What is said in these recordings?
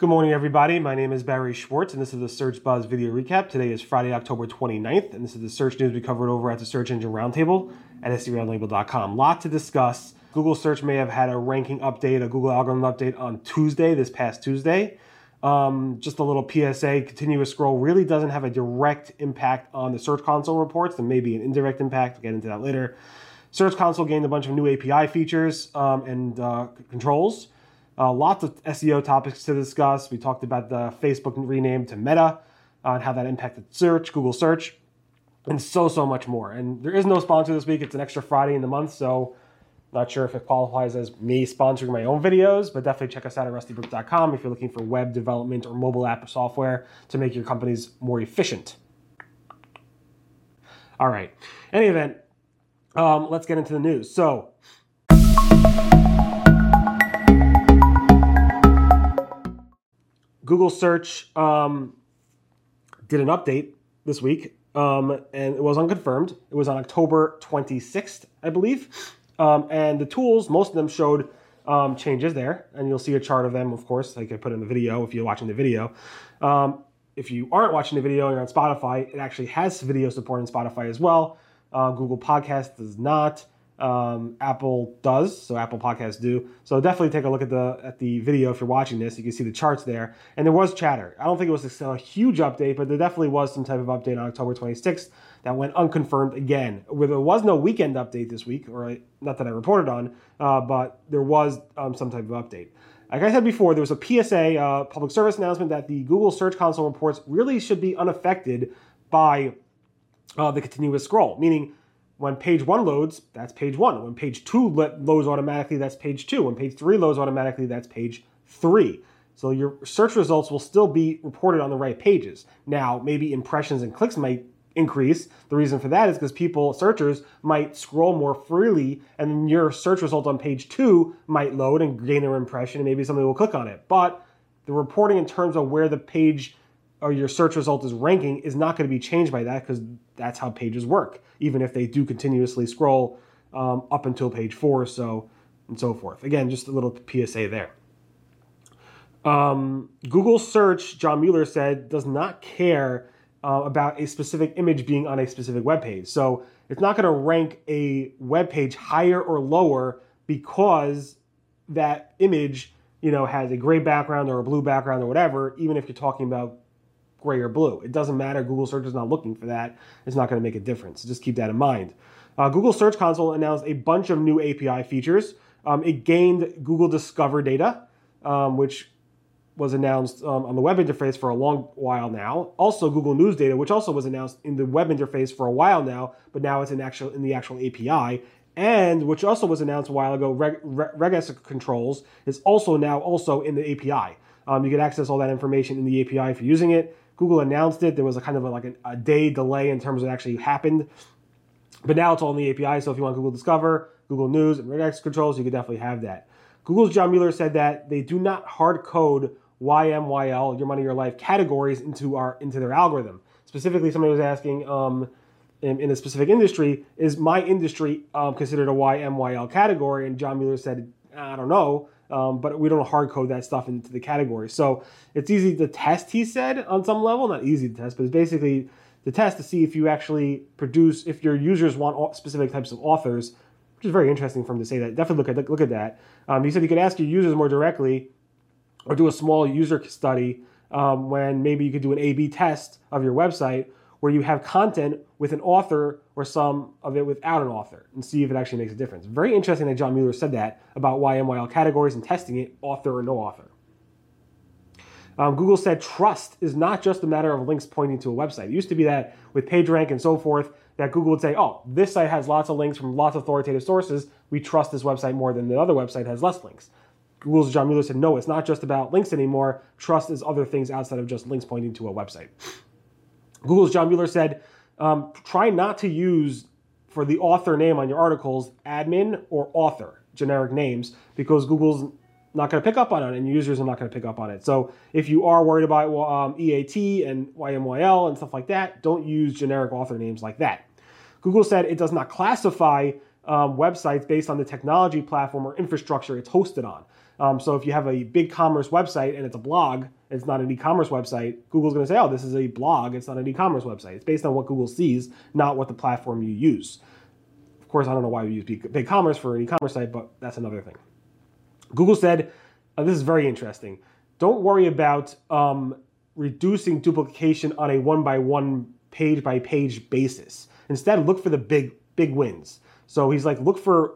Good morning, everybody. My name is Barry Schwartz, and this is the Search Buzz video recap. Today is Friday, October 29th, and this is the search news we covered over at the Search Engine Roundtable at SERoundtable.com. Lot to discuss. Google Search may have had a ranking update, a Google algorithm update on Tuesday, this past Tuesday. Um, just a little PSA continuous scroll really doesn't have a direct impact on the Search Console reports, and maybe an indirect impact. We'll get into that later. Search Console gained a bunch of new API features um, and uh, controls. Uh, lots of SEO topics to discuss. We talked about the Facebook rename to Meta uh, and how that impacted search, Google search, and so, so much more. And there is no sponsor this week. It's an extra Friday in the month, so not sure if it qualifies as me sponsoring my own videos, but definitely check us out at rustybrick.com if you're looking for web development or mobile app software to make your companies more efficient. All right. Any event, um, let's get into the news. So, Google search um, did an update this week, um, and it was unconfirmed. It was on October 26th, I believe. Um, and the tools, most of them showed um, changes there, and you'll see a chart of them, of course, like I put in the video if you're watching the video. Um, if you aren't watching the video and you're on Spotify, it actually has video support on Spotify as well. Uh, Google Podcast does not. Um, Apple does, so Apple Podcasts do. So definitely take a look at the at the video if you're watching this. You can see the charts there, and there was chatter. I don't think it was a, a huge update, but there definitely was some type of update on October 26th that went unconfirmed again. Where there was no weekend update this week, or not that I reported on, uh, but there was um, some type of update. Like I said before, there was a PSA, uh, public service announcement, that the Google Search Console reports really should be unaffected by uh, the continuous scroll, meaning when page one loads, that's page one. When page two loads automatically, that's page two. When page three loads automatically, that's page three. So your search results will still be reported on the right pages. Now, maybe impressions and clicks might increase. The reason for that is because people, searchers, might scroll more freely, and your search result on page two might load and gain their impression, and maybe somebody will click on it. But the reporting in terms of where the page or your search result is ranking is not going to be changed by that because that's how pages work, even if they do continuously scroll um, up until page four, so and so forth. Again, just a little PSA there. Um, Google search, John Mueller said, does not care uh, about a specific image being on a specific web page. So it's not going to rank a web page higher or lower because that image, you know, has a gray background or a blue background or whatever, even if you're talking about gray or blue. It doesn't matter. Google search is not looking for that. It's not going to make a difference. Just keep that in mind. Uh, Google Search Console announced a bunch of new API features. Um, it gained Google Discover data, um, which was announced um, on the web interface for a long while now. Also, Google News data, which also was announced in the web interface for a while now, but now it's in actual in the actual API. And which also was announced a while ago, Reg, Reg, controls is also now also in the API. Um, you can access all that information in the API if you're using it. Google announced it. There was a kind of a, like a, a day delay in terms of actually happened. But now it's all in the API. So if you want Google Discover, Google News, and regex controls, you could definitely have that. Google's John Mueller said that they do not hard code YMYL, your money, your life categories into our into their algorithm. Specifically, somebody was asking um, in, in, a specific industry, is my industry um, considered a YMYL category? And John Mueller said, I don't know um, but we don't hard code that stuff into the category. So it's easy to test, he said, on some level. Not easy to test, but it's basically the test to see if you actually produce, if your users want specific types of authors, which is very interesting for him to say that. Definitely look at look at that. Um, he said you could ask your users more directly, or do a small user study um, when maybe you could do an A/B test of your website where you have content with an author or some of it without an author and see if it actually makes a difference. Very interesting that John Mueller said that about YMYL categories and testing it, author or no author. Um, Google said trust is not just a matter of links pointing to a website. It used to be that with PageRank and so forth, that Google would say, oh, this site has lots of links from lots of authoritative sources. We trust this website more than the other website has less links. Google's John Mueller said, no, it's not just about links anymore. Trust is other things outside of just links pointing to a website. Google's John Mueller said, um, try not to use for the author name on your articles admin or author, generic names, because Google's not going to pick up on it and users are not going to pick up on it. So if you are worried about um, EAT and YMYL and stuff like that, don't use generic author names like that. Google said it does not classify um, websites based on the technology platform or infrastructure it's hosted on. Um, so if you have a BigCommerce website and it's a blog, it's not an e-commerce website. Google's going to say, "Oh, this is a blog. It's not an e-commerce website." It's based on what Google sees, not what the platform you use. Of course, I don't know why we use BigCommerce for an e-commerce site, but that's another thing. Google said, uh, "This is very interesting. Don't worry about um, reducing duplication on a one-by-one, page-by-page basis. Instead, look for the big big wins." So he's like, look for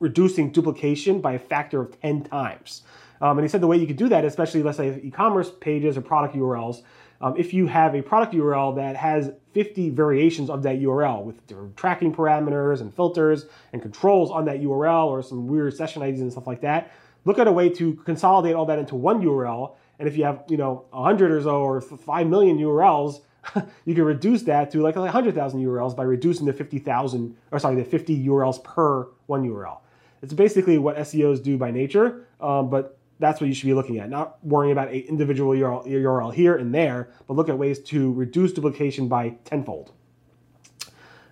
reducing duplication by a factor of 10 times. Um, and he said the way you could do that, especially let's say e-commerce pages or product URLs, um, if you have a product URL that has 50 variations of that URL with different tracking parameters and filters and controls on that URL or some weird session IDs and stuff like that, look at a way to consolidate all that into one URL. And if you have, you know, 100 or so or 5 million URLs, you can reduce that to like 100,000 URLs by reducing the 50,000, or sorry, the 50 URLs per one URL. It's basically what SEOs do by nature, um, but that's what you should be looking at. Not worrying about an individual URL, URL here and there, but look at ways to reduce duplication by tenfold.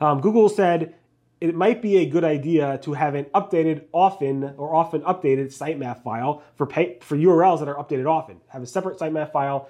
Um, Google said it might be a good idea to have an updated often or often updated sitemap file for pay, for URLs that are updated often. Have a separate sitemap file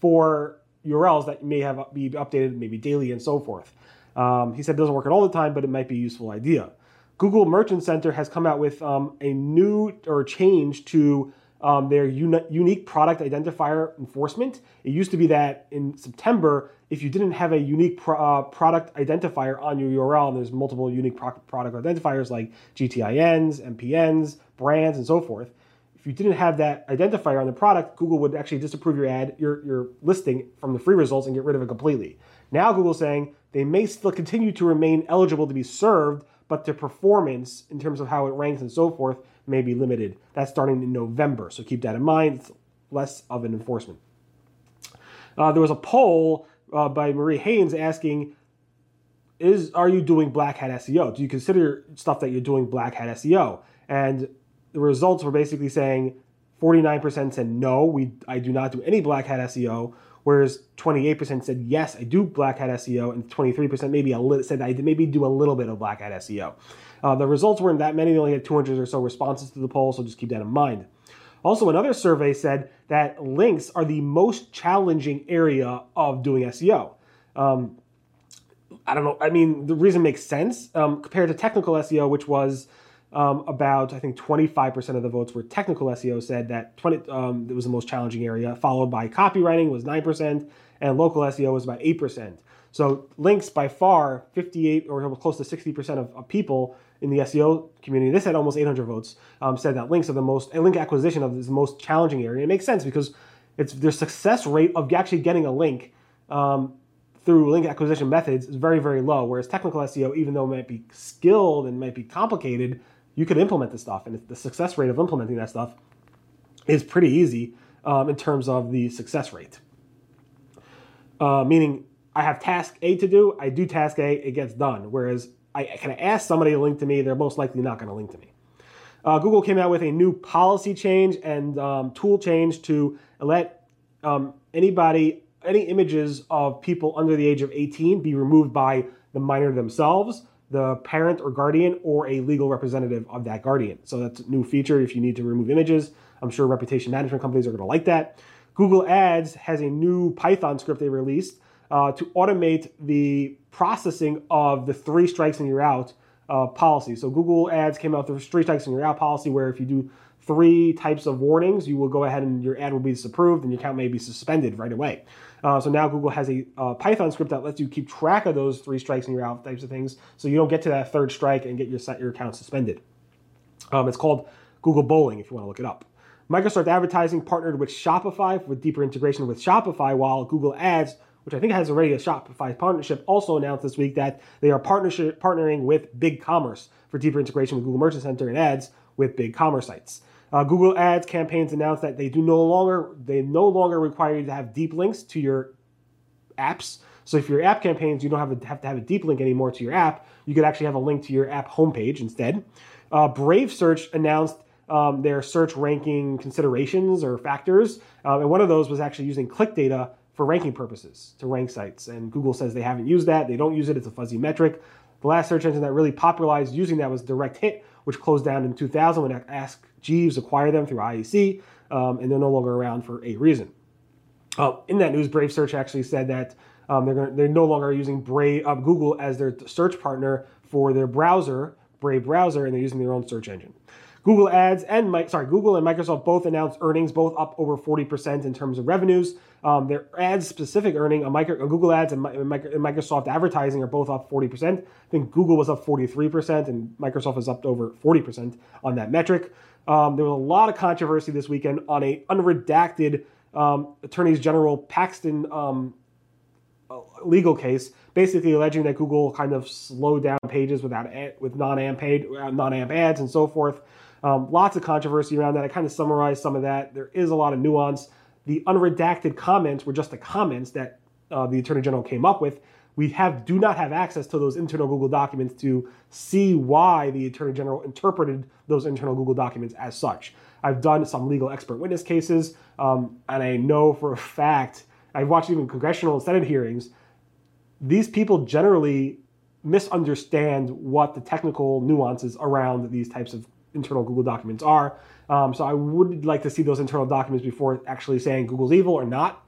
for URLs that may have be updated maybe daily and so forth. Um, he said it doesn't work at all the time, but it might be a useful idea. Google Merchant Center has come out with um, a new or change to um, their uni- unique product identifier enforcement. It used to be that in September, if you didn't have a unique pro- uh, product identifier on your URL, and there's multiple unique pro- product identifiers like GTINs, MPNs, brands, and so forth. If you didn't have that identifier on the product, Google would actually disapprove your ad, your, your listing from the free results and get rid of it completely. Now Google's saying they may still continue to remain eligible to be served but their performance in terms of how it ranks and so forth may be limited. That's starting in November, so keep that in mind. It's less of an enforcement. Uh, there was a poll uh, by Marie Haynes asking, "Is are you doing black hat SEO? Do you consider stuff that you're doing black hat SEO?" And the results were basically saying 49% said no, we I do not do any black hat SEO whereas 28% said yes, I do black hat SEO, and 23% maybe a li- said I maybe do a little bit of black hat SEO. Uh, the results weren't that many; they only had 200 or so responses to the poll, so just keep that in mind. Also, another survey said that links are the most challenging area of doing SEO. Um, I don't know. I mean, the reason makes sense um, compared to technical SEO, which was um, about I think 25% of the votes were technical SEO said that 20 um, it was the most challenging area, followed by copywriting was 9% and local SEO was about 8%. So links by far 58 or close to 60% of, of people in the SEO community. This had almost 800 votes. Um, said that links are the most link acquisition of is the most challenging area. It makes sense because it's their success rate of actually getting a link um, through link acquisition methods is very very low. Whereas technical SEO, even though it might be skilled and might be complicated, you could implement this stuff, and the success rate of implementing that stuff is pretty easy um, in terms of the success rate. Uh, meaning, I have task A to do, I do task A, it gets done. Whereas I can ask somebody to link to me, they're most likely not going to link to me. Uh, Google came out with a new policy change and um, tool change to let um, anybody, any images of people under the age of 18 be removed by the minor themselves the parent or guardian or a legal representative of that guardian. So that's a new feature if you need to remove images. I'm sure reputation management companies are going to like that. Google Ads has a new Python script they released uh, to automate the processing of the three strikes and you're out uh, policy. So Google Ads came out with three strikes and you're out policy where if you do three types of warnings, you will go ahead and your ad will be disapproved and your account may be suspended right away. Uh, so now Google has a uh, Python script that lets you keep track of those three strikes and you're out types of things, so you don't get to that third strike and get your your account suspended. Um, it's called Google Bowling if you want to look it up. Microsoft Advertising partnered with Shopify with deeper integration with Shopify, while Google Ads, which I think has already a Shopify partnership, also announced this week that they are partnering with BigCommerce for deeper integration with Google Merchant Center and ads with BigCommerce sites. Uh, Google Ads campaigns announced that they do no longer they no longer require you to have deep links to your apps. So if your app campaigns, you don't have, have to have a deep link anymore to your app. You could actually have a link to your app homepage instead. Uh, Brave Search announced um, their search ranking considerations or factors, uh, and one of those was actually using click data for ranking purposes to rank sites. And Google says they haven't used that; they don't use it. It's a fuzzy metric. The last search engine that really popularized using that was Direct Hit, which closed down in 2000 when Ask Jeeves acquired them through IEC, um, and they're no longer around for a reason. Uh, in that news, Brave Search actually said that um, they're gonna, they're no longer using Brave uh, Google as their search partner for their browser, Brave browser, and they're using their own search engine. Google Ads and sorry, Google and Microsoft both announced earnings, both up over 40% in terms of revenues. Um, their ads specific earning on, micro, on Google Ads and, Microsoft advertising are both up 40%. I think Google was up 43% and Microsoft is up over 40% on that metric. Um, there was a lot of controversy this weekend on a unredacted um, Attorneys General Paxton um, legal case, basically alleging that Google kind of slowed down pages without with non-amp paid uh, non-amp ads and so forth. Um, lots of controversy around that. I kind of summarized some of that. There is a lot of nuance. The unredacted comments were just the comments that uh, the Attorney General came up with. We have do not have access to those internal Google documents to see why the Attorney General interpreted those internal Google documents as such. I've done some legal expert witness cases, um, and I know for a fact I've watched even congressional and Senate hearings. These people generally misunderstand what the technical nuances around these types of internal Google documents are. Um, so I would like to see those internal documents before actually saying Google's evil or not.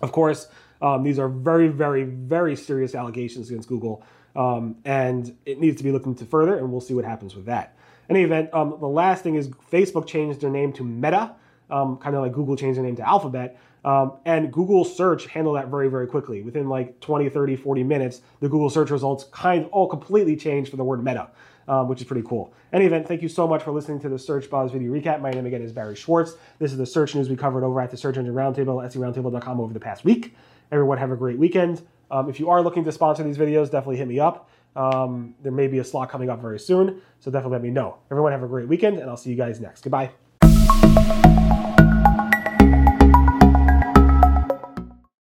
Of course, um, these are very, very, very serious allegations against Google, um, and it needs to be looked into further, and we'll see what happens with that. In any event, um, the last thing is Facebook changed their name to Meta, um, kind of like Google changed their name to Alphabet. Um, and Google search handled that very, very quickly. Within like 20, 30, 40 minutes, the Google search results kind of all completely changed for the word meta, um, which is pretty cool. Any event, thank you so much for listening to the Search Buzz video recap. My name again is Barry Schwartz. This is the search news we covered over at the Search Engine Roundtable seroundtable.com over the past week. Everyone have a great weekend. Um, if you are looking to sponsor these videos, definitely hit me up. Um, there may be a slot coming up very soon, so definitely let me know. Everyone have a great weekend, and I'll see you guys next. Goodbye.